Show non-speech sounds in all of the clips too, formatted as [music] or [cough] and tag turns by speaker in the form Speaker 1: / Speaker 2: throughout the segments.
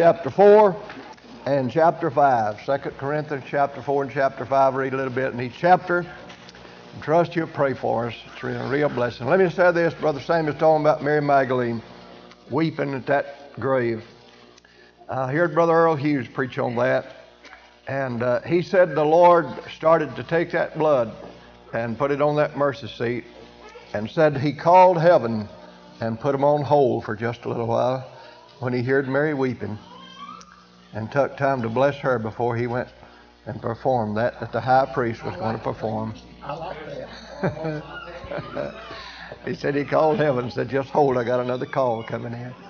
Speaker 1: chapter 4 and chapter 5. 2 Corinthians chapter 4 and chapter 5. Read a little bit in each chapter. Trust you'll pray for us. It's a real blessing. Let me say this. Brother Samuel's talking about Mary Magdalene weeping at that grave. I heard Brother Earl Hughes preach on that. And uh, he said the Lord started to take that blood and put it on that mercy seat and said he called heaven and put him on hold for just a little while when he heard Mary weeping and took time to bless her before he went and performed that that the high priest was going to perform.
Speaker 2: I like that.
Speaker 1: he said he called heaven and said, Just hold, I got another call coming in. [laughs]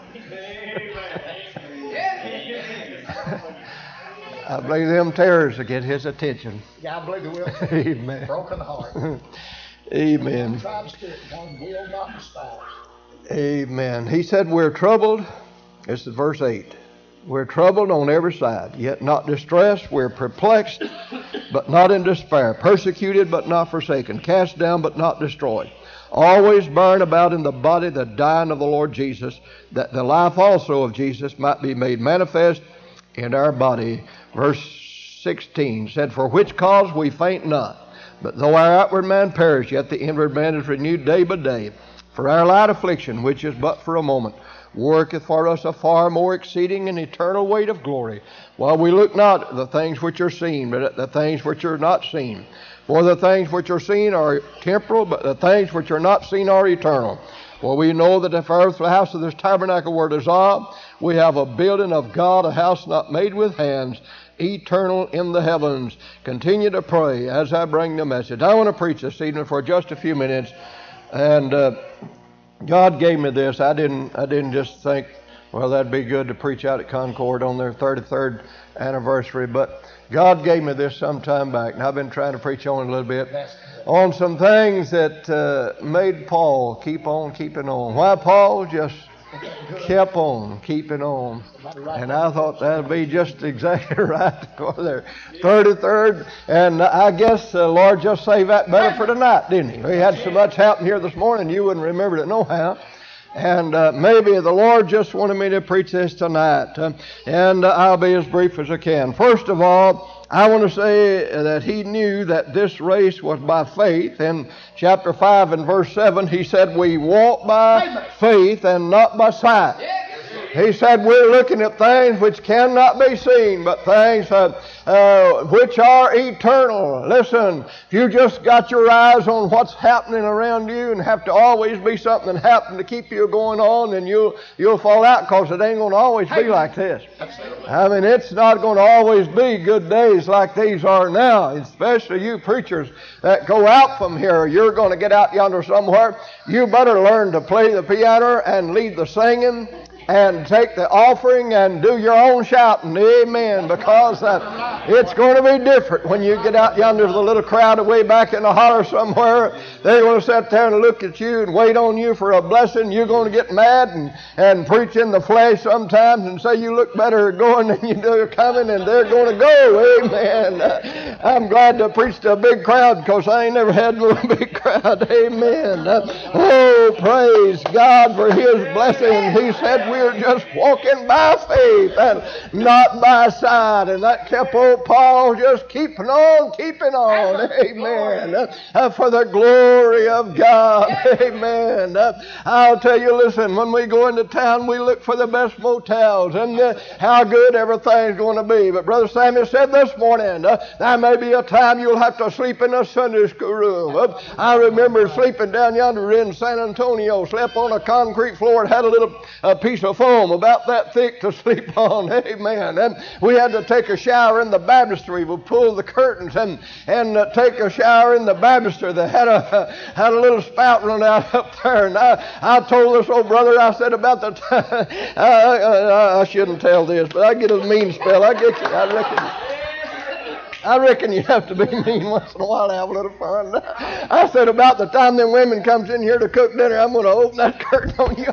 Speaker 1: I believe them tears will get his attention.
Speaker 2: Yeah, I believe it will.
Speaker 1: Amen.
Speaker 2: Broken heart. [laughs]
Speaker 1: Amen.
Speaker 2: Tried to stick, will not.
Speaker 1: Amen. He said, We're troubled. This is verse 8. We're troubled on every side, yet not distressed. We're perplexed, but not in despair. Persecuted, but not forsaken. Cast down, but not destroyed. Always burn about in the body the dying of the Lord Jesus, that the life also of Jesus might be made manifest in our body. Verse 16 said, For which cause we faint not. But though our outward man perish, yet the inward man is renewed day by day. For our light affliction, which is but for a moment, worketh for us a far more exceeding and eternal weight of glory, while we look not at the things which are seen, but at the things which are not seen. For the things which are seen are temporal, but the things which are not seen are eternal. For we know that if earth, the house of this tabernacle were dissolved, we have a building of God, a house not made with hands, eternal in the heavens. Continue to pray as I bring the message. I want to preach this evening for just a few minutes, and uh, God gave me this. I didn't. I didn't just think, well, that'd be good to preach out at Concord on their 33rd anniversary, but God gave me this some time back, and I've been trying to preach on it a little bit on some things that uh, made Paul keep on keeping on. Why Paul just kept on keeping on. And I thought that'd be just exactly [laughs] right for their 33rd. And I guess the Lord just saved that better for tonight, didn't He? We had so much happen here this morning, you wouldn't remember it no how. And uh, maybe the Lord just wanted me to preach this tonight. Uh, and uh, I'll be as brief as I can. First of all, I want to say that he knew that this race was by faith. In chapter 5 and verse 7, he said, We walk by faith and not by sight. He said, We're looking at things which cannot be seen, but things uh, uh, which are eternal. Listen, if you just got your eyes on what's happening around you and have to always be something happen to keep you going on, then you'll, you'll fall out because it ain't going to always be like this. I mean, it's not going to always be good days like these are now, especially you preachers that go out from here. You're going to get out yonder somewhere. You better learn to play the piano and lead the singing and take the offering and do your own shouting. Amen. Because uh, it's going to be different when you get out yonder to the little crowd away back in the holler somewhere. They're going to sit there and look at you and wait on you for a blessing. You're going to get mad and, and preach in the flesh sometimes and say you look better going [laughs] than you do coming, and they're going to go. Amen. Uh, I'm glad to preach to a big crowd because I ain't never had a [laughs] big crowd. Amen. Uh, oh, praise God for His blessing. He said we we're just walking by faith and not by sight. And that kept old Paul just keeping on, keeping on. Amen. Uh, for the glory of God. [laughs] Amen. Uh, I'll tell you, listen, when we go into town, we look for the best motels and uh, how good everything's going to be. But Brother Samuel said this morning, uh, there may be a time you'll have to sleep in a Sunday school room. Uh, I remember sleeping down yonder in San Antonio, slept on a concrete floor and had a little piece of of foam about that thick to sleep [laughs] on. Amen. And we had to take a shower in the baptistry. We pulled the curtains and and uh, take a shower in the baptistry. They had a [laughs] had a little spout run out [laughs] up there, and I I told this old brother I said about the time I, I, I shouldn't tell this, but I get a mean spell. I get you. I reckon. I reckon you have to be mean once in a while to have a little fun. I said about the time them women comes in here to cook dinner, I'm going to open that curtain on you.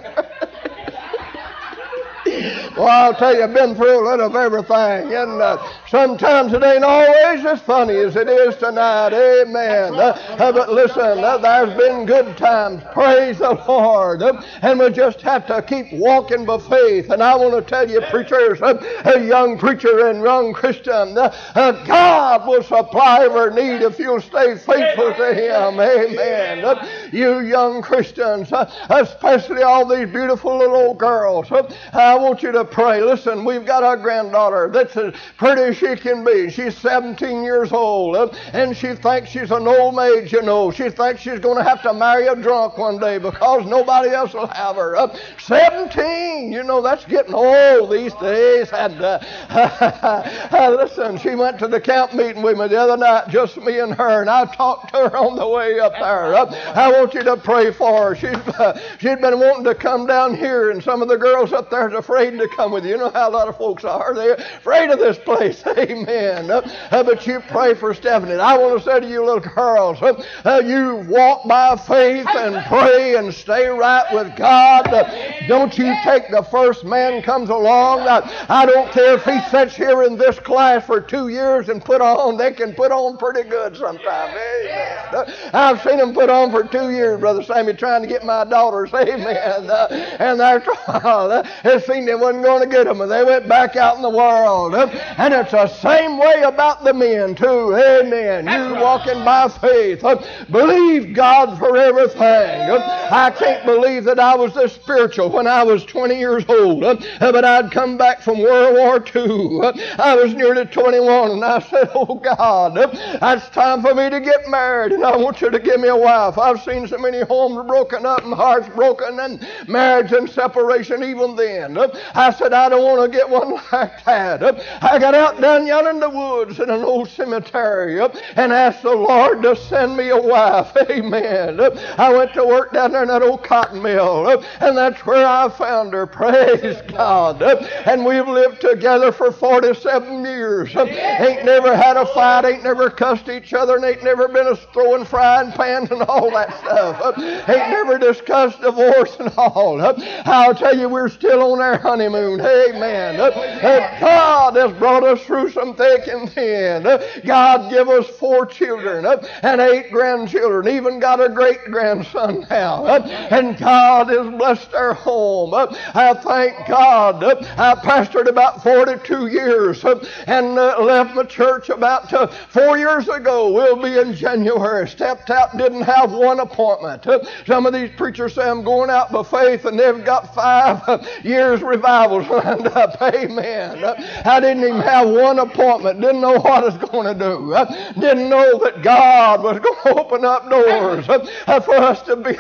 Speaker 1: Well, I'll tell you, I've been through a little of everything. And uh, sometimes it ain't always as funny as it is tonight. Amen. Uh, uh, but listen, uh, there's been good times. Praise the Lord. Uh, and we just have to keep walking by faith. And I want to tell you, preachers, uh, a young preacher and young Christian, God will supply every need if you'll stay faithful to Him. Amen. You young Christians, especially all these beautiful little girls, I want you to pray. Listen, we've got our granddaughter that's pretty she can be. She's 17 years old, and she thinks she's an old maid, you know. She thinks she's going to have to marry a drunk one day because nobody else will have her. 17, you know, that's getting old these days. And [laughs] uh, listen, she went to the camp meeting with me the other night, just me and her, and I talked to her on the way up there. I want you to pray for her. She's, uh, she'd been wanting to come down here, and some of the girls up there is afraid to come with you. You know how a lot of folks are. They're afraid of this place. [laughs] Amen. Uh, but you pray for Stephanie. I want to say to you little girls, uh, you walk by faith and pray and stay right with God. Uh, don't you take the first man comes along. Uh, I don't care if he sits here in this class for two years and put on, they can put on pretty good sometimes. Amen. Uh, I've seen them put on for two years, Brother Sammy, trying to get my daughters. Amen. Uh, and trial, uh, it seemed they wasn't going to get them, and they went back out in the world. Uh, and it's the same way about the men, too. Amen. You walking by faith. Uh, believe God for everything. Uh, I can't believe that I was this spiritual when I was 20 years old, uh, but I'd come back from World War II. I was nearly 21, and I said, Oh God, it's time for me to get married, and I want you to give me a wife. I've seen so many homes broken up and hearts broken and marriage and separation even then. I said, I don't want to get one [laughs] like that. I got out down yonder in the woods in an old cemetery and asked the Lord to send me a wife. [laughs] Amen. I went to work down there in that old cotton mill, and that's where I found her. [laughs] Praise God. And we've lived together for 47 years. Ain't never had a fight, ain't never cussed each other, and ain't never been a throwing frying pans and all that stuff. Ain't never discussed divorce and all. I'll tell you, we're still on our honeymoon. Amen. God has brought us through some thick and thin. God give us four children and eight grandchildren, even got a great grandson now. And God has blessed our home. I thank God. I pastored about 42 years and uh, left my church about uh, four years ago. We'll be in January. Stepped out, didn't have one appointment. Some of these preachers say I'm going out by faith and they've got five years revivals [laughs] lined up. Amen. I didn't even have one appointment. Didn't know what I was going to do. Didn't know that God was going [laughs] to open up doors for us to be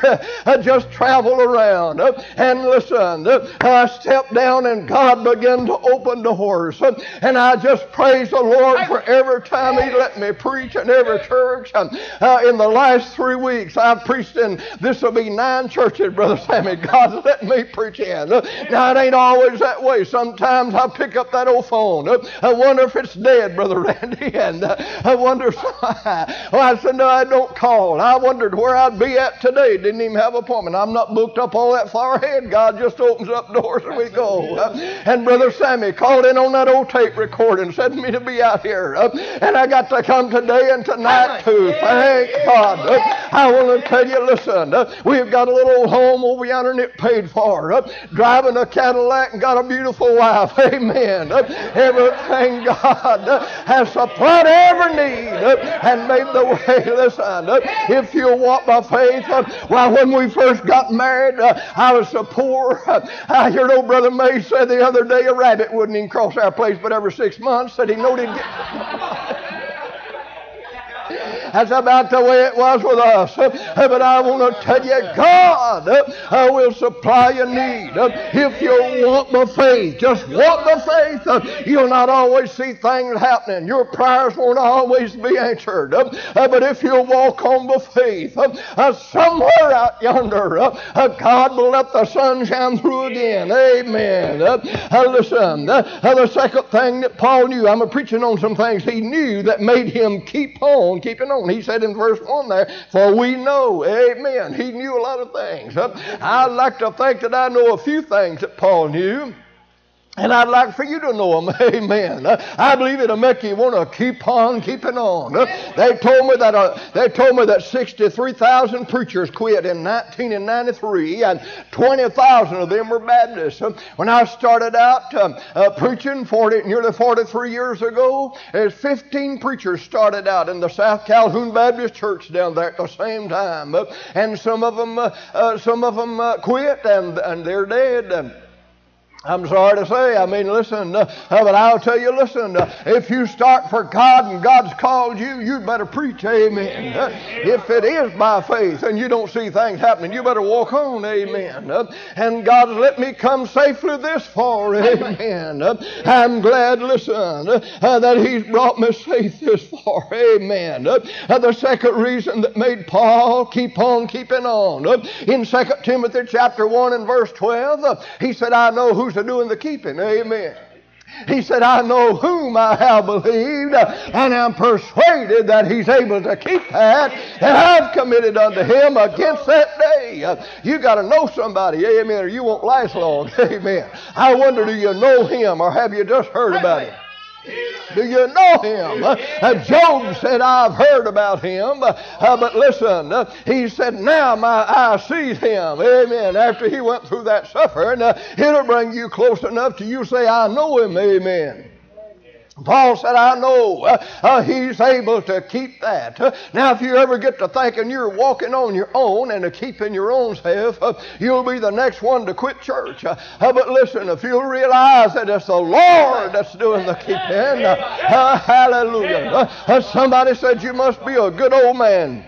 Speaker 1: just travel around. And listen, I stepped down and God began to open doors. And I just praise the Lord for every time He let me preach in every church. Uh, in the last three weeks, I've preached in this will be nine churches, Brother Sammy. God's let me preach in. Now, it ain't always that way. Sometimes I pick up that old phone. I wonder if it's dead, Brother Randy. [laughs] And uh, I wonder why. [laughs] Well, I said, no, I don't call. I wondered where I'd be at today. Didn't even have an appointment. I'm not booked up all that far ahead. God just opens up doors and we go. Uh, [laughs] and Brother Sammy called in on that old tape recorder and said me to be out here. Uh, and I got to come today and tonight too. Thank God. I want to tell you, listen, we've got a little home over yonder and it paid for. Driving a Cadillac and got a beautiful wife. Amen. Everything God uh, has supplied every need uh, and made the way. [laughs] Listen, uh, if you walk by faith, well, when we first got married, I was so poor. [laughs] I heard old Brother May say the other day a rabbit wouldn't even cross our place but every six months. Said he get. [laughs] That's about the way it was with us. But I want to tell you, God I will supply your need. If you walk by faith, just walk the faith. You'll not always see things happening. Your prayers won't always be answered. But if you walk on the faith, uh, somewhere out yonder, uh, God will let the sun shine through again. Amen. Listen, the second thing that Paul knew, I'm preaching on some things he knew that made him keep on keeping on. He said in verse 1 there, For we know, amen. He knew a lot of things. I like to think that I know a few things that Paul knew. And I'd like for you to know them. [laughs] Amen. I believe it'll make you want to keep on keeping on. They told me that uh, they told me that 63,000 preachers quit in 1993, and 20,000 of them were Baptists. When I started out uh, uh, preaching 40, nearly 43 years ago, there's 15 preachers started out in the South Calhoun Baptist Church down there at the same time, and some of them uh, uh, some of them uh, quit and and they're dead. I'm sorry to say, I mean, listen, uh, uh, but I'll tell you, listen, uh, if you start for God and God's called you, you'd better preach, amen. Uh, if it is by faith and you don't see things happening, you better walk on, amen. Uh, and God's let me come safely this far, amen. Uh, I'm glad, listen, that He's brought me safe this far, amen. the second reason that made Paul keep on keeping on, in 2 Timothy chapter 1 and verse 12, he said, I know who's to doing the keeping. Amen. He said, I know whom I have believed, and am persuaded that he's able to keep that that I've committed unto him against that day. You got to know somebody, amen, or you won't last long. [laughs] Amen. I wonder, do you know him, or have you just heard about him? Do you know him? Uh, Job said, I've heard about him. Uh, but listen, uh, he said, now my eye sees him. Amen. After he went through that suffering, uh, it'll bring you close enough to you say, I know him. Amen. Paul said, I know uh, uh, he's able to keep that. Uh, now, if you ever get to thinking you're walking on your own and keeping your own self, uh, you'll be the next one to quit church. Uh, uh, but listen, if you'll realize that it's the Lord that's doing the keeping, hallelujah. somebody said you must be a good old man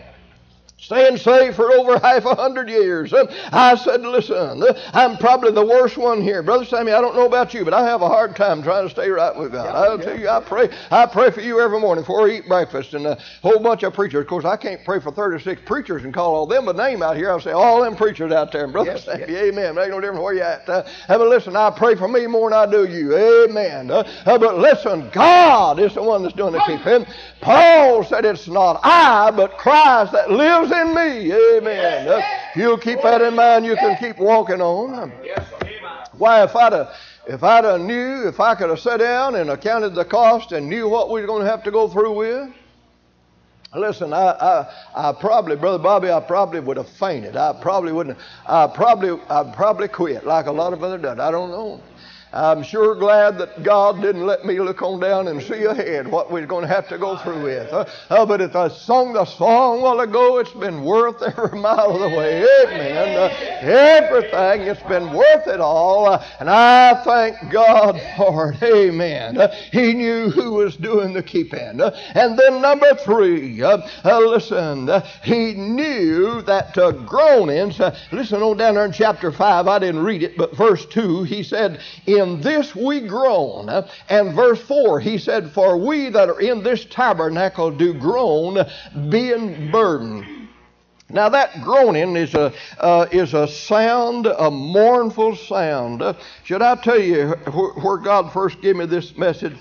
Speaker 1: staying saved for over half a hundred years. I said, listen, I'm probably the worst one here. Brother Sammy, I don't know about you, but I have a hard time trying to stay right with God. I'll tell you, I pray, I pray for you every morning before I eat breakfast and a whole bunch of preachers. Of course, I can't pray for 36 preachers and call all them a name out here. I'll say all them preachers out there. And Brother yes, Sammy, yes. amen. Ain't no difference where you at. Uh, but listen, I pray for me more than I do you. Amen. Uh, uh, but listen, God is the one that's doing the keeping. Paul said it's not I, but Christ that lives in me. Amen. If uh, you'll keep that in mind, you can keep walking on. Why, if I'd have, if I'd have knew, if I could have sat down and accounted the cost and knew what we were going to have to go through with, Listen, I, I, I probably, Brother Bobby, I probably would have fainted. I probably wouldn't. I probably, I probably quit like a lot of other done. I don't know. I'm sure glad that God didn't let me look on down and see ahead what we're going to have to go through with. Uh, uh, but if I sung the song while ago, it's been worth every [laughs] mile of the way. Amen. Uh, everything, it's been worth it all. Uh, and I thank God for it. Amen. Uh, he knew who was doing the keeping. Uh, and then number three, listen, he knew that groanings, listen on down there in chapter 5, I didn't read it, but verse 2, he said, in this we groan. And verse 4, he said, For we that are in this tabernacle do groan, being burdened. Now that groaning is a uh, is a sound, a mournful sound. Should I tell you wh- where God first gave me this message?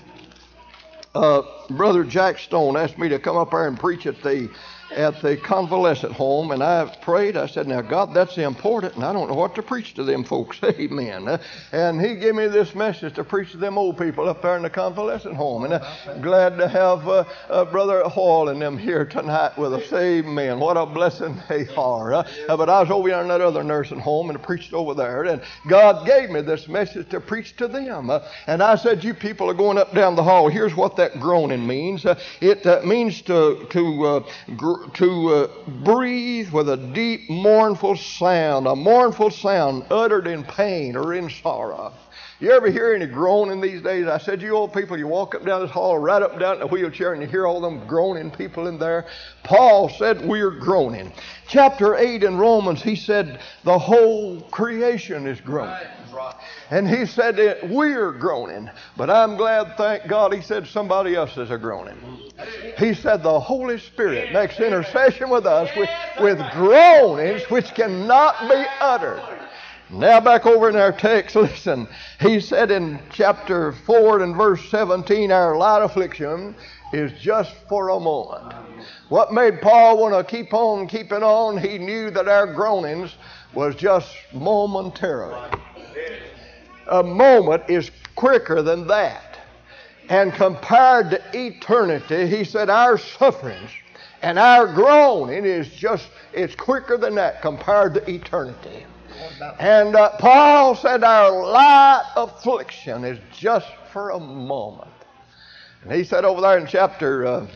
Speaker 1: Uh, Brother Jack Stone asked me to come up there and preach at the at the convalescent home, and I prayed. I said, Now, God, that's important, and I don't know what to preach to them folks. [laughs] Amen. And He gave me this message to preach to them old people up there in the convalescent home. And I'm glad to have uh, uh, Brother Hall and them here tonight with us. Amen. What a blessing [laughs] they are. Uh, but I was over there in that other nursing home and preached over there, and God gave me this message to preach to them. Uh, and I said, You people are going up down the hall. Here's what that groaning means uh, it uh, means to, to gr- to uh, breathe with a deep, mournful sound, a mournful sound uttered in pain or in sorrow. You ever hear any groaning these days? I said, you old people, you walk up down this hall, right up down in a wheelchair, and you hear all them groaning people in there. Paul said, we're groaning. Chapter 8 in Romans, he said, the whole creation is groaning. And he said that we're groaning. But I'm glad, thank God, he said somebody else is a groaning. He said the Holy Spirit makes intercession with us with, with groanings which cannot be uttered. Now, back over in our text, [laughs] listen. He said in chapter 4 and verse 17, Our light affliction is just for a moment. What made Paul want to keep on keeping on? He knew that our groanings was just momentarily. A moment is quicker than that. And compared to eternity, he said, our sufferings and our groaning is just, it's quicker than that compared to eternity. And uh, Paul said, our light affliction is just for a moment. And he said over there in chapter uh,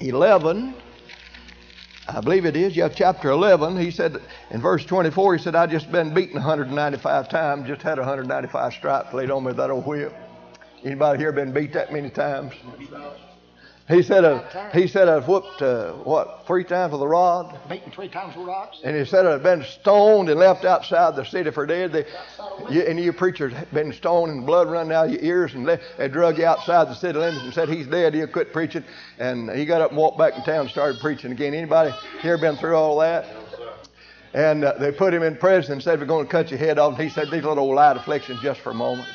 Speaker 1: 11, I believe it is, yeah, chapter 11, he said in verse 24, he said, I just been beaten 195 times, just had 195 stripes laid on me with that old whip. Anybody here been beat that many times? He said, uh, he said I've whooped, uh, what, three times with a rod?
Speaker 2: Beaten three times with rocks.
Speaker 1: And he said I've been stoned and left outside the city for dead. They, you, and you preachers been stoned and blood running out of your ears and left, they drug you outside the city limits and said he's dead. He'll quit preaching. And he got up and walked back in town and started preaching again. Anybody here been through all that? And uh, they put him in prison and said, we're going to cut your head off. And he said, these little light afflictions just for a moment.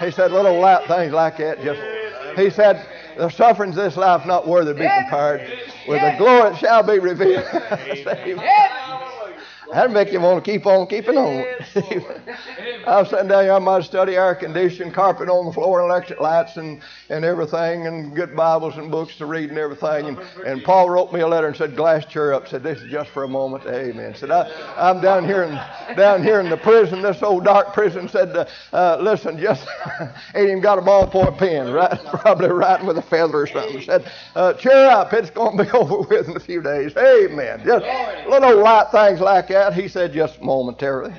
Speaker 1: He said, little light things like that just, he said, the sufferings of this life not worthy to be compared with. The glory that shall be revealed. [laughs] That'd make you want to keep on keeping on. I was [laughs] sitting down here on my study, air conditioned, carpet on the floor, and electric lights and, and everything, and good Bibles and books to read and everything. And, and Paul wrote me a letter and said, Glass, cheer up. Said, This is just for a moment. Amen. Said, I, I'm down here in down here in the prison, this old dark prison. Said, uh, uh, Listen, just [laughs] ain't even got a ballpoint pen, right? [laughs] Probably writing with a feather or something. Said, uh, Cheer up. It's going to be over with in a few days. Amen. Just little light things like that He said, just momentarily.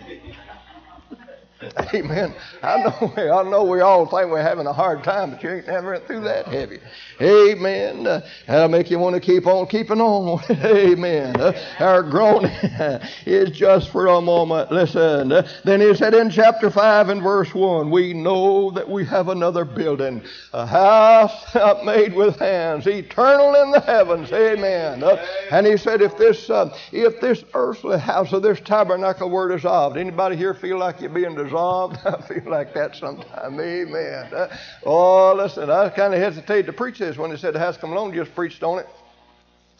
Speaker 1: [laughs] Amen. I know, I know we all think we're having a hard time, but you ain't never through that, you? Amen. Uh, that'll make you want to keep on keeping on. [laughs] Amen. Uh, our groaning [laughs] is just for a moment. Listen. Uh, then he said in chapter 5 and verse 1, we know that we have another building, a house not made with hands, eternal in the heavens. Amen. Uh, and he said, if this, uh, if this earthly house or this tabernacle were dissolved, anybody here feel like you're being dissolved? [laughs] I feel like that sometimes. Amen. Uh, oh, listen, I kind of hesitated to preach this when they said the house come along, just preached on it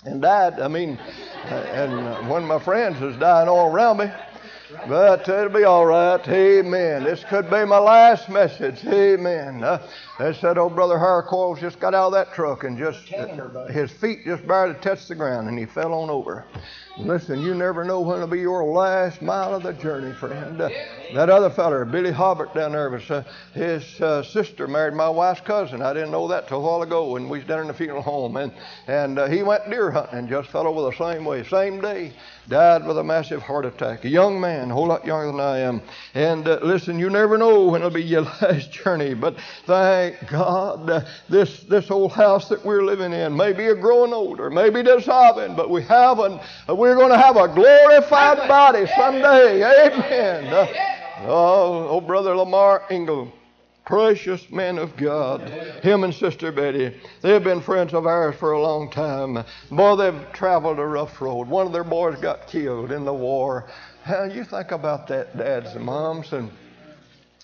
Speaker 1: and died. I mean, uh, and one of my friends was dying all around me. But it'll be all right. Amen. This could be my last message. Amen. Uh, they said old brother Harcoils just got out of that truck and just uh, his feet just barely touched the ground and he fell on over. Listen, you never know when it'll be your last mile of the journey, friend. Uh, that other feller, Billy Hobbert down there, was uh, his uh, sister married my wife's cousin. I didn't know that till a while ago when we was down in the funeral home, and and uh, he went deer hunting and just fell over the same way, same day, died with a massive heart attack. A young man, a whole lot younger than I am. And uh, listen, you never know when it'll be your [laughs] last journey, but thank God, uh, this this old house that we're living in may be a growing older, maybe dissolving, but we have an we we're going to have a glorified body someday. Amen. Oh, oh, Brother Lamar Engel, precious man of God. Him and Sister Betty, they've been friends of ours for a long time. Boy, they've traveled a rough road. One of their boys got killed in the war. How you think about that, dads and moms, and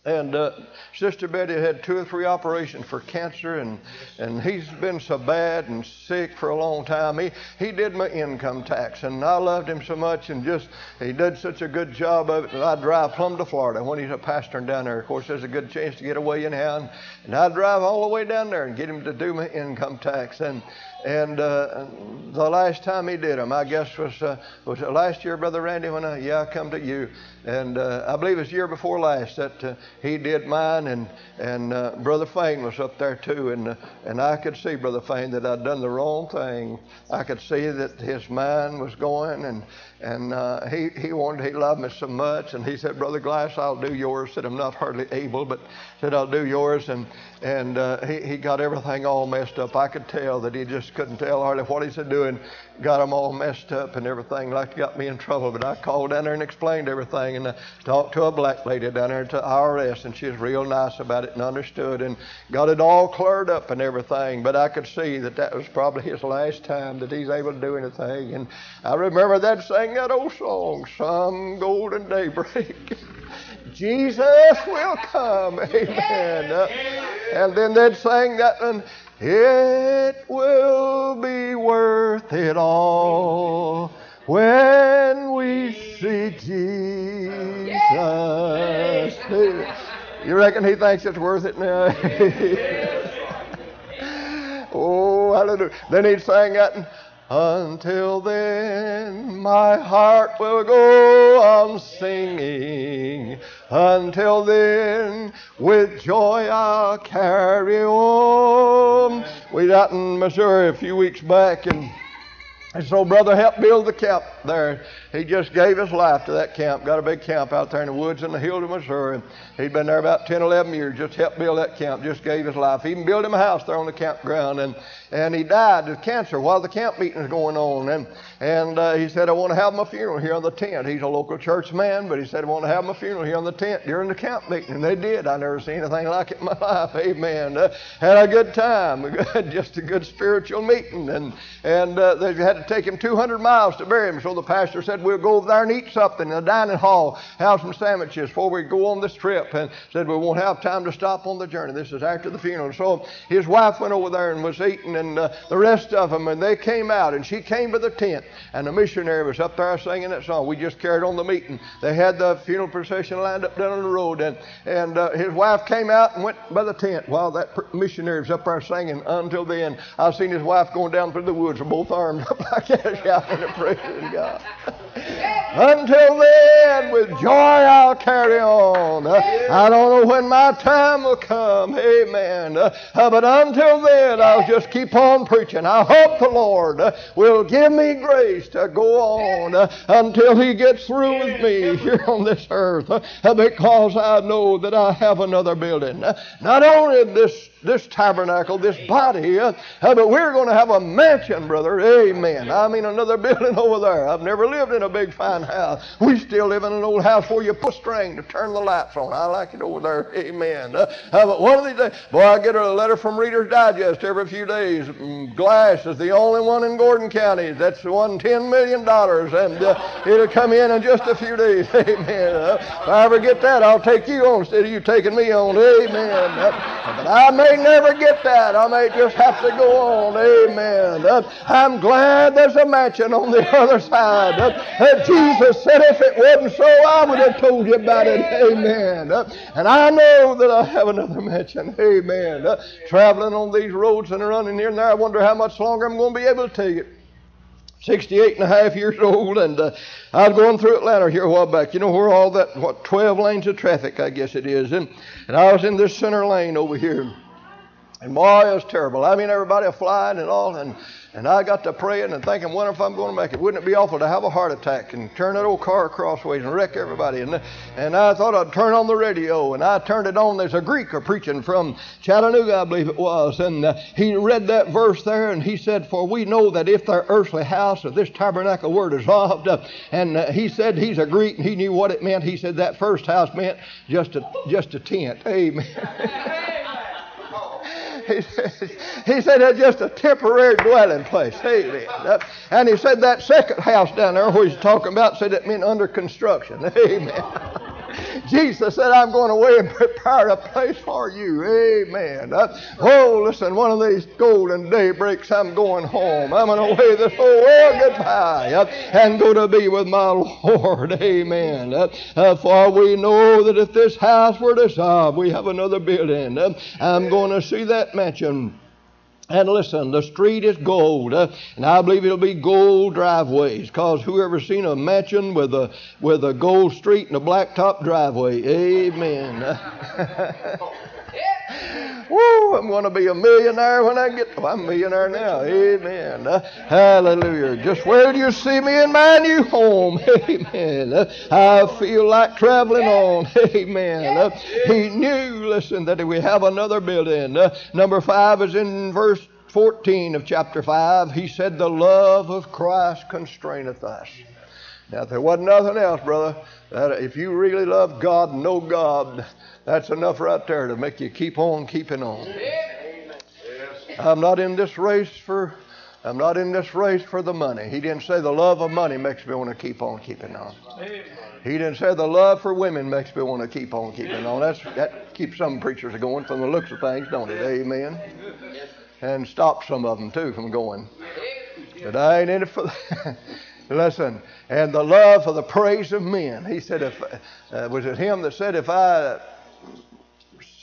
Speaker 1: and uh, Sister Betty had two or three operations for cancer, and, and he's been so bad and sick for a long time. He, he did my income tax, and I loved him so much, and just he did such a good job of it that I'd drive plumb to Florida when he's a pastor down there. Of course, there's a good chance to get away anyhow, and, and I'd drive all the way down there and get him to do my income tax. And and uh, the last time he did them, I guess was uh, was last year, Brother Randy, when I yeah I come to you, and uh, I believe it was year before last that uh, he did mine, and and uh, Brother Fane was up there too, and uh, and I could see Brother Fane that I'd done the wrong thing. I could see that his mind was going, and and uh, he, he wanted, he loved me so much. And he said, Brother Glass, I'll do yours. Said, I'm not hardly able, but said, I'll do yours. And, and uh, he, he got everything all messed up. I could tell that he just couldn't tell hardly what he's doing. Got them all messed up and everything, like got me in trouble. But I called down there and explained everything and uh, talked to a black lady down there to IRS. And she was real nice about it and understood and got it all cleared up and everything. But I could see that that was probably his last time that he's able to do anything. And I remember that saying that old song, Some Golden Daybreak. [laughs] Jesus will come. Amen. Uh, and then they'd sing that one. It will be worth it all when we see Jesus. You reckon he thinks it's worth it now? [laughs] oh, hallelujah. Then he'd sing that. Until then, my heart will go on singing. Until then, with joy I'll carry on. We out in Missouri a few weeks back, and and so brother helped build the camp there. He just gave his life to that camp. Got a big camp out there in the woods in the hills of Missouri. He'd been there about 10, 11 years. Just helped build that camp. Just gave his life. Even built him a house there on the campground. And, and he died of cancer while the camp meeting was going on. And, and uh, he said, I want to have my funeral here on the tent. He's a local church man, but he said, I want to have my funeral here on the tent during the camp meeting. And they did. I never seen anything like it in my [laughs] life. Amen. Uh, had a good time. [laughs] just a good spiritual meeting. And, and uh, they had to take him 200 miles to bury him. So the pastor said, We'll go over there and eat something in the dining hall, have some sandwiches before we go on this trip. And said, We won't have time to stop on the journey. This is after the funeral. So his wife went over there and was eating, and uh, the rest of them, and they came out, and she came to the tent, and the missionary was up there singing that song. We just carried on the meeting. They had the funeral procession lined up down the road, and, and uh, his wife came out and went by the tent while that missionary was up there singing. Until then, I've seen his wife going down through the woods with both arms up [laughs] like that, shouting and praising God. Until then, with joy I'll carry on. I don't know when my time will come. Amen. Uh, but until then, I'll just keep on preaching. I hope the Lord uh, will give me grace to go on uh, until He gets through with me here on this earth because I know that I have another building. Not only this this tabernacle, this body, uh, but we're going to have a mansion, brother. Amen. I mean, another [laughs] building over there. I've never lived in a big fine house. We still live in an old house where you put a string to turn the lights on. I like it over there. Amen. Uh, but one of these days, boy, I get a letter from Reader's Digest every few days. Mm, Glass is the only one in Gordon County that's won $10 million, and uh, it'll come in in just a few days. [laughs] Amen. Uh, if I ever get that, I'll take you on instead of you taking me on. Amen. Uh, but I may never get that. I may just have to go on. Amen. Uh, I'm glad there's a mansion on the [laughs] other side. Uh, Jesus said if it wasn't so, I would have told you about it. Amen. Uh, and I know that I have another mansion. Amen. Uh, traveling on these roads and running here and there, I wonder how much longer I'm going to be able to take it. 68 and a half years old, and uh, I was going through Atlanta here a while back. You know where all that, what, 12 lanes of traffic, I guess it is. And, and I was in this center lane over here. And boy, it was terrible. I mean, everybody flying and all, and and I got to praying and thinking, wonder if I'm going to make it. Wouldn't it be awful to have a heart attack and turn that old car crossways and wreck everybody? And, and I thought I'd turn on the radio, and I turned it on. There's a Greeker preaching from Chattanooga, I believe it was, and uh, he read that verse there, and he said, "For we know that if their earthly house of this tabernacle were dissolved," uh, and uh, he said he's a Greek, and he knew what it meant. He said that first house meant just a just a tent. Amen. [laughs] he said, [laughs] he said it's just a temporary dwelling place. Amen. And he said that second house down there where he's talking about said it meant under construction. [laughs] Amen. [laughs] Jesus said, I'm going away and prepare a place for you. Amen. Uh, oh, listen, one of these golden daybreaks, I'm going home. I'm going to wave this whole world goodbye uh, and go to be with my Lord. [laughs] Amen. Uh, uh for we know that if this house were to dissolved, we have another building. Uh, I'm going to see that mansion. And listen, the street is gold, uh, and I believe it'll be gold driveways. Cause whoever seen a mansion with a with a gold street and a blacktop driveway? Amen. [laughs] Woo, I'm going to be a millionaire when I get. I'm a millionaire now. Amen. Uh, hallelujah. Just where do you see me in my new home? [laughs] Amen. Uh, I feel like traveling on. [laughs] Amen. Uh, he knew, listen, that we have another building. Number five is in verse 14 of chapter 5. He said, The love of Christ constraineth us. Now, if there wasn't nothing else, brother, that if you really love God and know God, that's enough right there to make you keep on keeping on. I'm not in this race for I'm not in this race for the money. He didn't say the love of money makes me want to keep on keeping on. He didn't say the love for women makes me want to keep on keeping on. That's, that keeps some preachers going from the looks of things, don't it? Amen. And stops some of them too from going. But I ain't in it for [laughs] that. Listen, and the love for the praise of men. He said, if uh, was it him that said, if I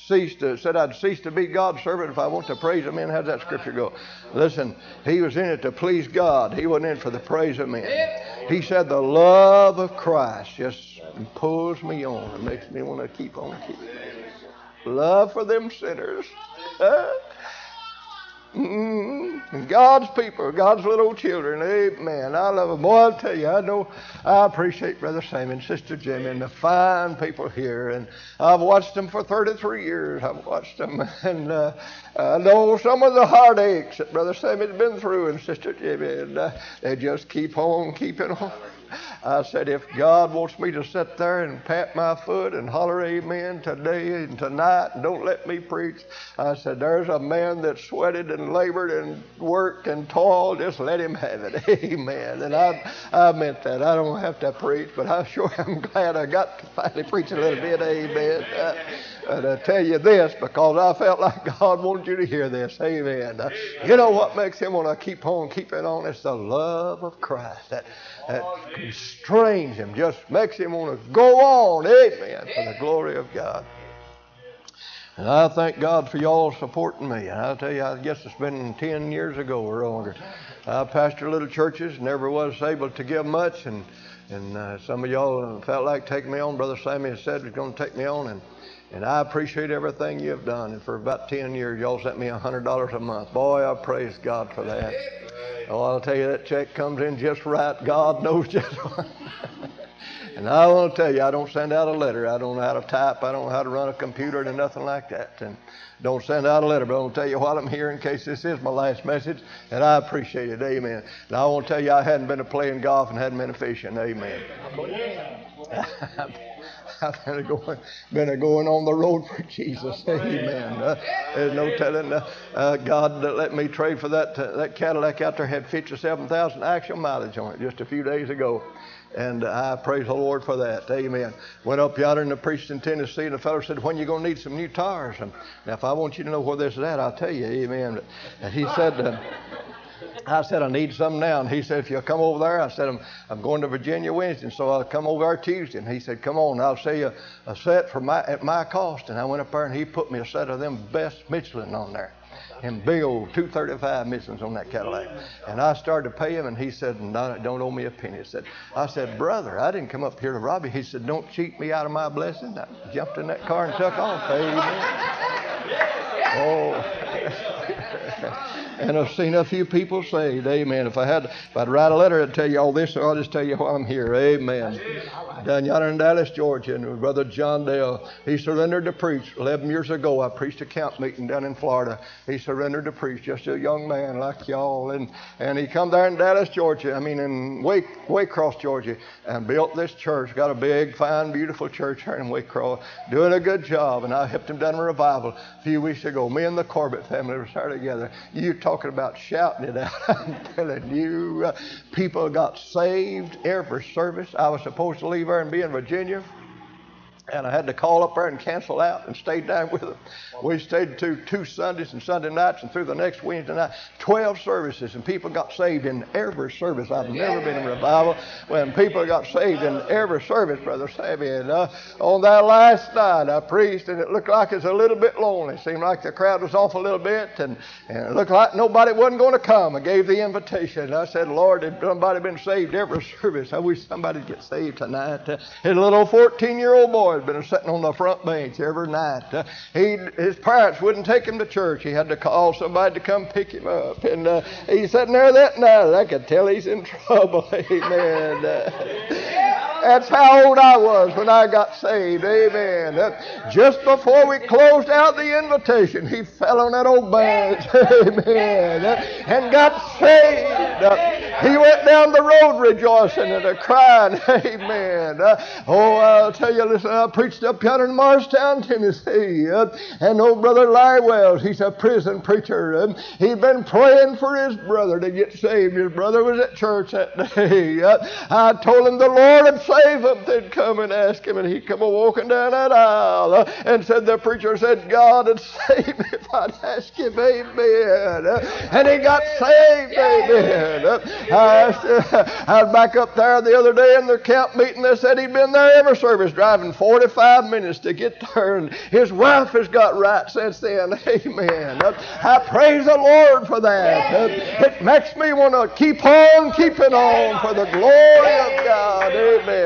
Speaker 1: cease to said I'd cease to be God's servant if I want to praise Him. Man, how's that scripture go? Listen, he was in it to please God. He wasn't in for the praise of men. He said the love of Christ just pulls me on and makes me want to keep on keeping. Love for them sinners. Mm-hmm. God's people, God's little children. Amen. I love them. Boy, I'll tell you, I know I appreciate Brother Sam and Sister Jimmy and the fine people here. And I've watched them for 33 years. I've watched them. [laughs] And uh, I know some of the heartaches that Brother Sammy's been through and Sister Jimmy. And uh, they just keep on keeping on. I said, if God wants me to sit there and pat my foot and holler amen today and tonight and don't let me preach, I said, there's a man that sweated and labored and worked and toiled. Just let him have it. [laughs] Amen. And I, I meant that. I don't have to preach, but I sure am [laughs] glad I got to finally preach a little bit. Amen. Uh, and I tell you this because I felt like [laughs] God wanted you to hear this. Amen. Uh, you know what makes him want to keep on keeping on? It's the love of Christ that, that constrains him, just makes him want to go on. Amen. For the glory of God. And I thank God for y'all supporting me. And I'll tell you, I guess it's been 10 years ago or longer. I pastored little churches, never was able to give much, and and uh, some of y'all felt like taking me on. Brother Sammy said he was going to take me on, and and I appreciate everything you have done. And for about 10 years, y'all sent me $100 a month. Boy, I praise God for that. Oh, I'll tell you, that check comes in just right. God knows just what. [laughs] and I want to tell you, I don't send out a letter. I don't know how to type. I don't know how to run a computer and nothing like that. And don't send out a letter, but I want to tell you while I'm here in case this is my last message, and I appreciate it. Amen. And I want to tell you, I hadn't been to playing golf and hadn't been fishing. Amen. [laughs] [laughs] I've been going, been going on the road for Jesus. [laughs] Amen. Uh, there's no telling. Uh, uh, God that let me trade for that uh, that Cadillac out there had 57,000 actual mileage on it just a few days ago. And I praise the Lord for that. Amen. Went up yonder and preached in Tennessee, and the fellow said, When you going to need some new tires? And now, if I want you to know where this is at, I'll tell you. Amen. And he said, uh, I said, I need some now. And he said, if you'll come over there, I said, I'm, I'm going to Virginia Wednesday, so I'll come over there Tuesday. And he said, come on, I'll sell you a set for my, at my cost. And I went up there and he put me a set of them best Michelin on there. And big old 235 Michelins on that Cadillac. And I started to pay him, and he said, no, don't owe me a penny. I said, I said, brother, I didn't come up here to rob you. He said, don't cheat me out of my blessing. I jumped in that car and took off. Amen. [laughs] Oh. [laughs] and I've seen a few people saved. Amen. If I had, if I'd write a letter, I'd tell you all this. So I'll just tell you why I'm here. Amen. Down yonder in Dallas, Georgia, and Brother John Dale, he surrendered to preach 11 years ago. I preached a camp meeting down in Florida. He surrendered to preach, just a young man like y'all, and and he come there in Dallas, Georgia. I mean in Wake Waycross, Georgia, and built this church. Got a big, fine, beautiful church here in Waycross, doing a good job. And I helped him down a revival a few weeks ago. Me and the Corbett family were started together. You talking about shouting it out. [laughs] I'm telling you, uh, people got saved every service. I was supposed to leave there and be in Virginia. And I had to call up there and cancel out and stay down with them. We stayed two, two Sundays and Sunday nights and through the next Wednesday night, 12 services, and people got saved in every service. I've never been in revival when people got saved in every service, Brother Sammy. And uh, on that last night, I preached, and it looked like it was a little bit lonely. It seemed like the crowd was off a little bit, and, and it looked like nobody wasn't going to come. I gave the invitation. And I said, Lord, if somebody been saved every [laughs] service? I wish somebody would get saved tonight. Uh, his little 14 year old boy been sitting on the front bench every night. Uh, he, his parents wouldn't take him to church. He had to call somebody to come pick him up. And uh, he's sitting there that night. I could tell he's in [laughs] trouble. Amen. Uh, that's how old I was when I got saved. Amen. Uh, just before we closed out the invitation, he fell on that old bench. [laughs] Amen. Uh, and got saved. Uh, he went down the road rejoicing and crying. [laughs] Amen. oh, I'll tell you, listen, I preached up yonder in Morristown, Tennessee. and old brother Larry Wells, he's a prison preacher. he'd been praying for his brother to get saved. His brother was at church that [laughs] day. I told him the Lord had save them, they'd come and ask him, and he'd come a walking down that aisle uh, and said, The preacher said, God would save me if I'd ask him, Amen. And he got saved, Amen. I, uh, I was back up there the other day in their camp meeting. They said he'd been there every service, driving 45 minutes to get there, and his wife has got right since then, [laughs] Amen. I praise the Lord for that. It makes me want to keep on keeping on for the glory of God. Amen.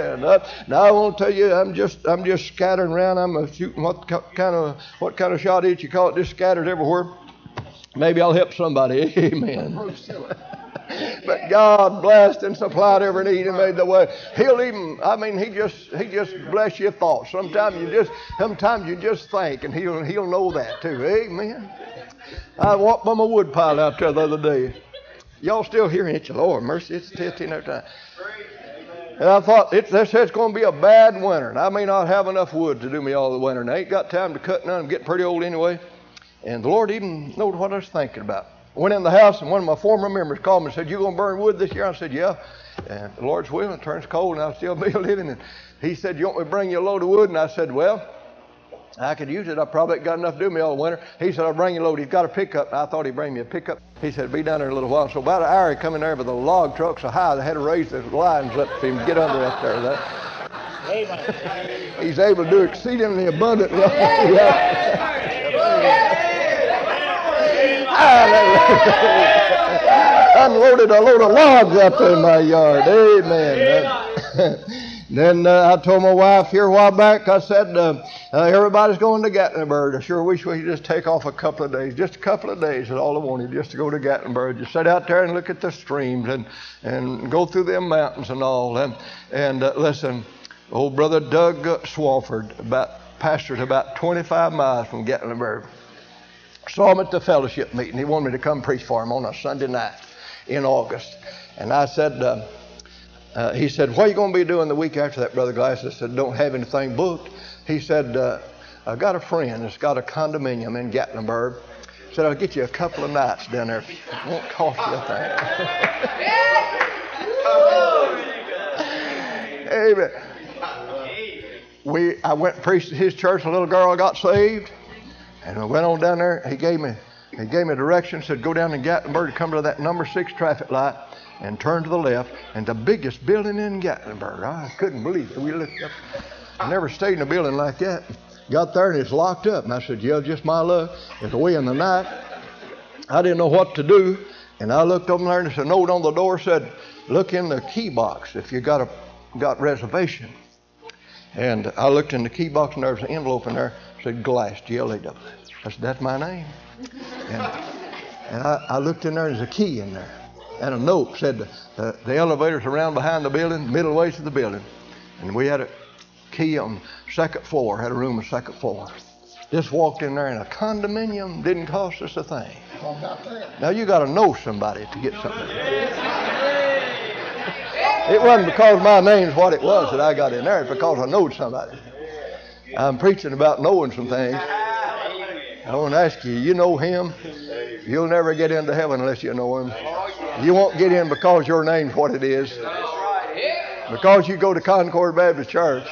Speaker 1: Now I won't tell you, I'm just I'm just scattering around. I'm shooting what kind of what kind of shot is you call it? Just scattered everywhere. Maybe I'll help somebody. [laughs] Amen. but God blessed and supplied every need and made the way. He'll even, I mean, He just He just bless your thoughts. Sometimes you just sometimes you just think, and He'll He'll know that too. Amen. I walked by my wood pile out there the other day. Y'all still hearing it? Lord mercy, it's testing every time. And I thought, it, said it's going to be a bad winter. And I may not have enough wood to do me all the winter. And I ain't got time to cut none. I'm getting pretty old anyway. And the Lord even knew what I was thinking about. I went in the house, and one of my former members called me and said, You going to burn wood this year? I said, Yeah. And the Lord's willing, it turns cold, and I'll still [laughs] be living. And he said, You want me to bring you a load of wood? And I said, Well, I could use it. I probably got enough to do me all winter. He said, I'll bring you a load. He's got a pickup. I thought he'd bring me a pickup. He said, be down there in a little while. So about an hour, he come in there with a log truck so high they had to raise the lines up for him to get under up there. That, he's able to do exceedingly abundantly. [laughs] [laughs] Unloaded a load of logs up in my yard. Amen. [laughs] Then uh, I told my wife here a while back, I said, uh, uh, everybody's going to Gatlinburg. I sure wish we could just take off a couple of days. Just a couple of days is all I wanted, just to go to Gatlinburg. Just sit out there and look at the streams and, and go through them mountains and all. And, and uh, listen, old brother Doug Swafford, about, pastored about 25 miles from Gatlinburg. Saw him at the fellowship meeting. He wanted me to come preach for him on a Sunday night in August. And I said, uh, he said, What are you going to be doing the week after that, Brother Glass? I said, Don't have anything booked. He said, uh, I got a friend that's got a condominium in Gatlinburg. He said, I'll get you a couple of nights down there. It won't cost you a thing. [laughs] Amen. We, I went and preached at his church. A little girl got saved. And I went on down there. He gave me, he gave me direction. Said, Go down to Gatlinburg, come to that number six traffic light and turn to the left, and the biggest building in Gatlinburg. I couldn't believe it. We looked up. I never stayed in a building like that. Got there and it's locked up. And I said, Yeah, just my luck. It's away in the night. I didn't know what to do. And I looked over there and there's a note on the door said, Look in the key box if you got a got reservation. And I looked in the key box and there was an envelope in there said Glass, G L A W. I said, That's my name. And, and I, I looked in there and there's a key in there and a note said the, the elevator's around behind the building, middle ways of the building. And we had a key on second floor, had a room on second floor. Just walked in there in a condominium, didn't cost us a thing. Now you got to know somebody to get something. It wasn't because my name's what it was that I got in there. It's because I knowed somebody. I'm preaching about knowing some things. I want to ask you, you know him? You'll never get into heaven unless you know him. You won't get in because your name's what it is. Because you go to Concord Baptist Church.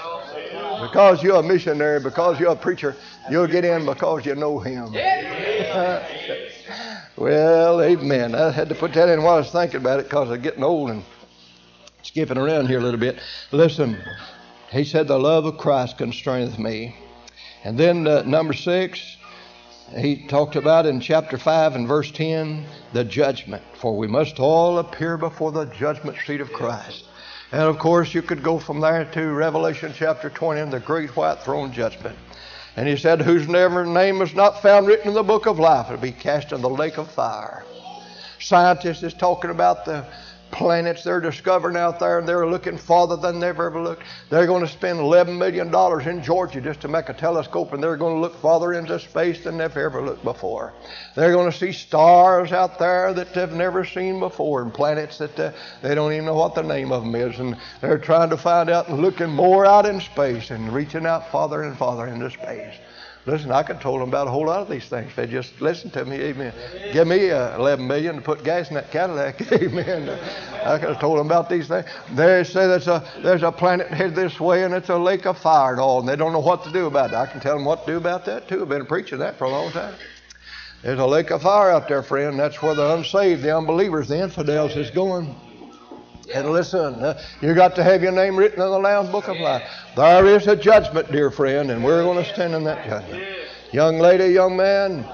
Speaker 1: Because you're a missionary. Because you're a preacher. You'll get in because you know Him. [laughs] well, amen. I had to put that in while I was thinking about it because I'm getting old and skipping around here a little bit. Listen, he said, The love of Christ constraineth me. And then uh, number six, he talked about in chapter 5 and verse 10 the judgment. For we must all appear before the judgment seat of Christ. And of course, you could go from there to Revelation chapter 20 and the great white throne judgment. And he said, Whose name is not found written in the book of life will be cast in the lake of fire. Scientists is talking about the planets they're discovering out there, and they're looking farther than they've ever looked. They're going to spend $11 million in Georgia just to make a telescope, and they're going to look farther into space than they've ever looked before. They're going to see stars out there that they've never seen before, and planets that uh, they don't even know what the name of them is, and they're trying to find out and looking more out in space and reaching out farther and farther into space. Listen, I could told them about a whole lot of these things. They just listen to me. Amen. Give me uh, 11 million to put gas in that Cadillac. [laughs] Amen. I could have told them about these things. They say there's a there's a planet headed this way and it's a lake of fire and all, and they don't know what to do about it. I can tell them what to do about that too. I've been preaching that for a long time. There's a lake of fire out there, friend. That's where the unsaved, the unbelievers, the infidels is going. And listen, uh, you got to have your name written in the Lamb's Book of Life. There is a judgment, dear friend, and we're going to stand in that judgment. Young lady, young man,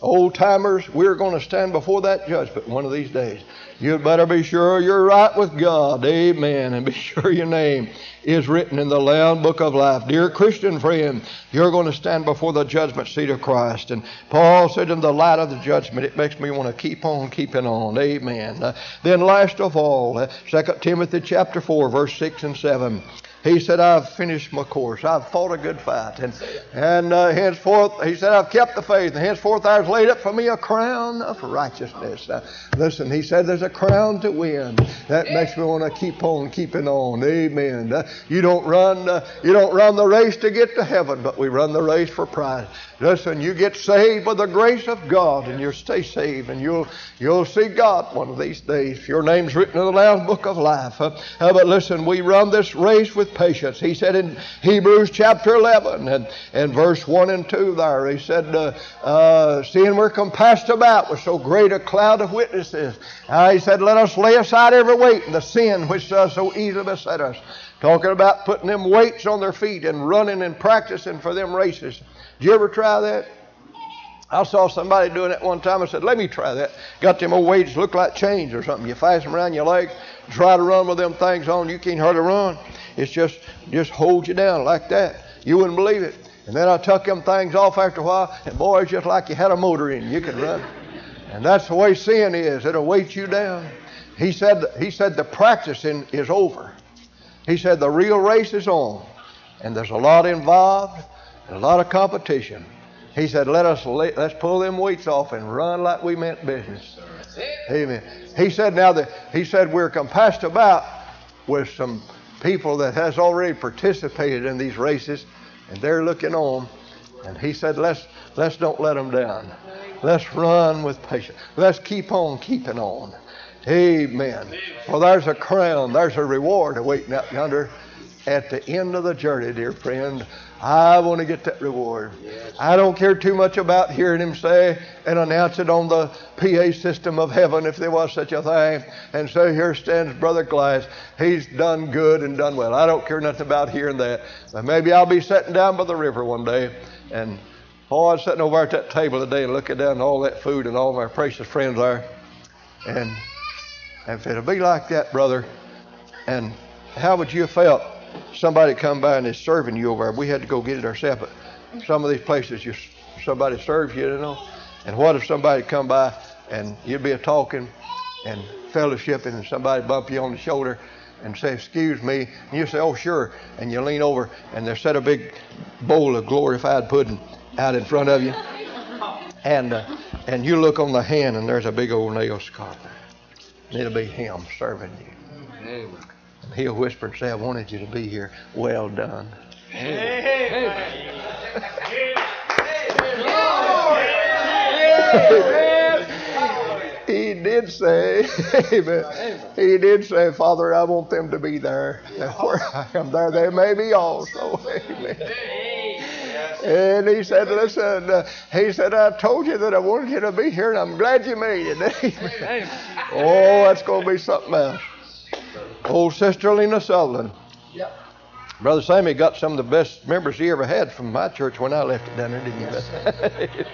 Speaker 1: old timers, we're going to stand before that judgment one of these days. You'd better be sure you're right with God. Amen. And be [laughs] sure your name is written in the Lamb Book of Life. Dear Christian friend, you're going to stand before the judgment seat of Christ. And Paul said, in the light of the judgment, it makes me want to keep on keeping on. Amen. Uh, then last of all, uh, 2 Timothy chapter 4, verse 6 and 7. He said, I've finished my course. I've fought a good fight. And, and uh, henceforth, he said, I've kept the faith. And henceforth, there's laid up for me a crown of righteousness. Listen, he said, there's a crown to win. That makes me want to keep on keeping on. Amen. Uh, you don't run, uh, you don't run the race to get to heaven, but we run the race for prize. Listen, you get saved by the grace of God, and you'll stay saved, and you'll you'll see God one of these days. Your name's written in the Lamb's Book of Life. Uh, but listen, we run this race with patience. He said in Hebrews chapter 11 and, and verse 1 and 2 there, he said, uh, uh, seeing we're compassed about with so great a cloud of witnesses, uh, he said, let us lay aside every weight and the sin which so easily beset us. Talking about putting them weights on their feet and running and practicing for them races. Did you ever try that? I saw somebody doing that one time. I said, let me try that. Got them old weights look like chains or something. You fasten around your legs, try to run with them things on. You can't hardly run. It's just, just hold you down like that. You wouldn't believe it. And then I took them things off after a while, and boy, it's just like you had a motor in. You could run. And that's the way sin is. It'll weight you down. He said, he said the practicing is over. He said the real race is on. And there's a lot involved, a lot of competition. He said, let us let's pull them weights off and run like we meant business. Amen. He said, now that he said we're compassed about with some people that has already participated in these races, and they're looking on. And he said, let's let's don't let them down. Let's run with patience. Let's keep on keeping on. Amen. Well, there's a crown, there's a reward awaiting out yonder at the end of the journey, dear friend. I want to get that reward. I don't care too much about hearing him say and announce it on the PA system of heaven if there was such a thing. And so here stands Brother Glass. He's done good and done well. I don't care nothing about hearing that. But maybe I'll be sitting down by the river one day and oh, I was sitting over at that table today and looking down at all that food and all my precious friends there. And, and if it'll be like that, brother, and how would you have felt somebody come by and is serving you over there. We had to go get it ourselves, but some of these places, you somebody serves you, you know. And what if somebody come by and you'd be a talking and fellowshipping, and somebody bump you on the shoulder and say, "Excuse me," and you say, "Oh, sure," and you lean over and they set a big bowl of glorified pudding out in front of you, and uh, and you look on the hand and there's a big old nail scar. And it'll be him serving you. Amen. He'll whisper and say, I wanted you to be here. Well done. he did say. He did say, Father, I want them to be there. And where I am there, they may be also. Amen. And he said, Listen, uh, he said, I told you that I wanted you to be here, and I'm glad you made it. [laughs] Amen. Oh, that's going to be something else. Old Sister Lena Sutherland.
Speaker 2: Yep.
Speaker 1: Brother Sammy got some of the best members he ever had from my church when I left it down there, didn't you?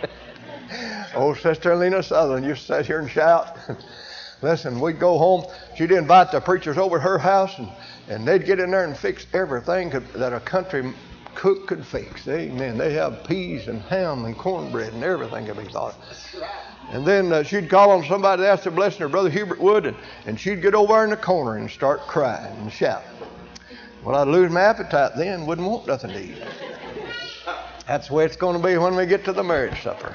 Speaker 1: [laughs] Old Sister Lena Sutherland used to sit here and shout. Listen, we'd go home. She'd invite the preachers over to her house, and, and they'd get in there and fix everything could, that a country cook could fix. Amen. They have peas and ham and cornbread and everything could be thought. And then uh, she'd call on somebody to ask their blessing, her brother Hubert Wood, and, and she'd get over in the corner and start crying and shouting. Well, I'd lose my appetite then, wouldn't want nothing to eat. That's the way it's going to be when we get to the marriage supper.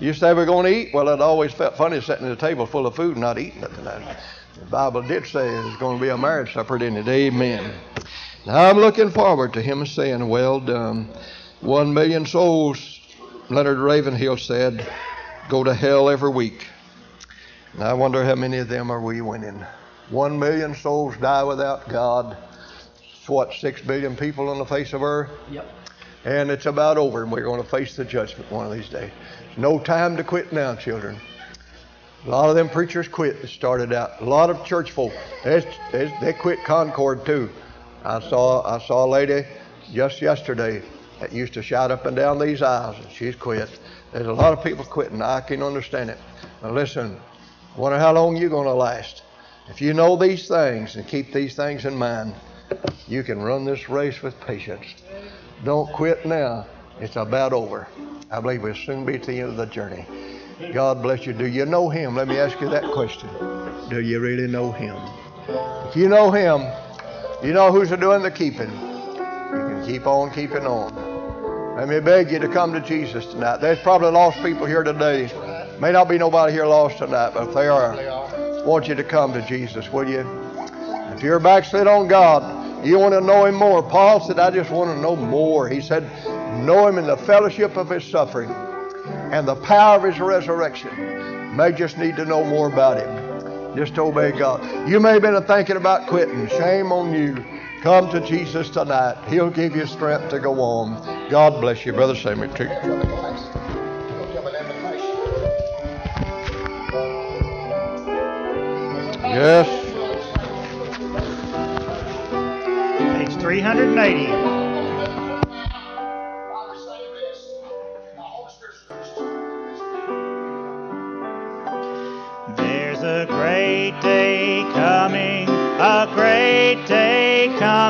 Speaker 1: You say we're going to eat? Well, it always felt funny sitting at a table full of food and not eating nothing. The Bible did say it's going to be a marriage supper, didn't it? Amen. Now I'm looking forward to him saying, Well done. One million souls, Leonard Ravenhill said, go to hell every week. And I wonder how many of them are we winning. One million souls die without God. It's what, six billion people on the face of earth?
Speaker 2: Yep.
Speaker 1: And it's about over, and we're going to face the judgment one of these days. There's no time to quit now, children. A lot of them preachers quit that started out. A lot of church folk, they, they, quit Concord too. I saw I saw a lady just yesterday that used to shout up and down these aisles, and she's quit. There's a lot of people quitting. I can understand it. Now listen, I wonder how long you're going to last. If you know these things and keep these things in mind, you can run this race with patience. Don't quit now. It's about over. I believe we'll soon be at the end of the journey. God bless you. Do you know Him? Let me ask you that question. Do you really know Him? If you know Him, you know who's doing the keeping. You can keep on keeping on. Let me beg you to come to Jesus tonight. There's probably lost people here today. May not be nobody here lost tonight, but if they are, I want you to come to Jesus, will you? If you're backslid on God, you want to know Him more. Paul said, I just want to know more. He said, know Him in the fellowship of His suffering and the power of His resurrection. May just need to know more about Him. Just obey God. You may have been thinking about quitting. Shame on you. Come to Jesus tonight. He'll give you strength to go on. God bless you, Brother Sammy. Yes.
Speaker 3: Page 380.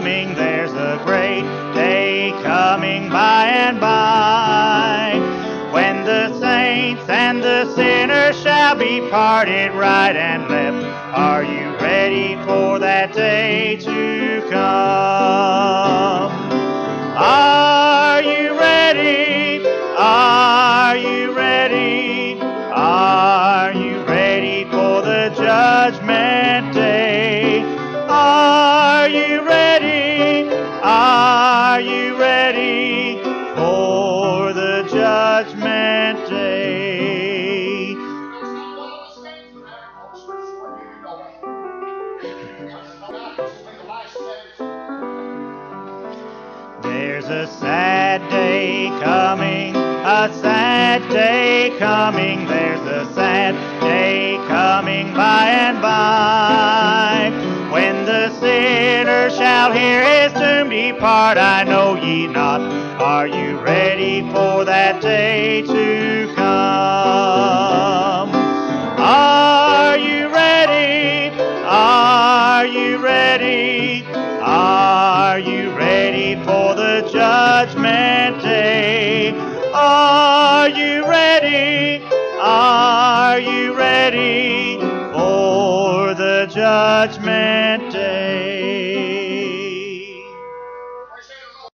Speaker 3: Coming. There's a great day coming by and by. When the saints and the sinners shall be parted right and left. Are you ready for that day to come? Depart, I know ye not. Are you ready for that day to come? Are you ready? Are you ready? Are you ready for the judgment day? Are you ready? Are you ready for the judgment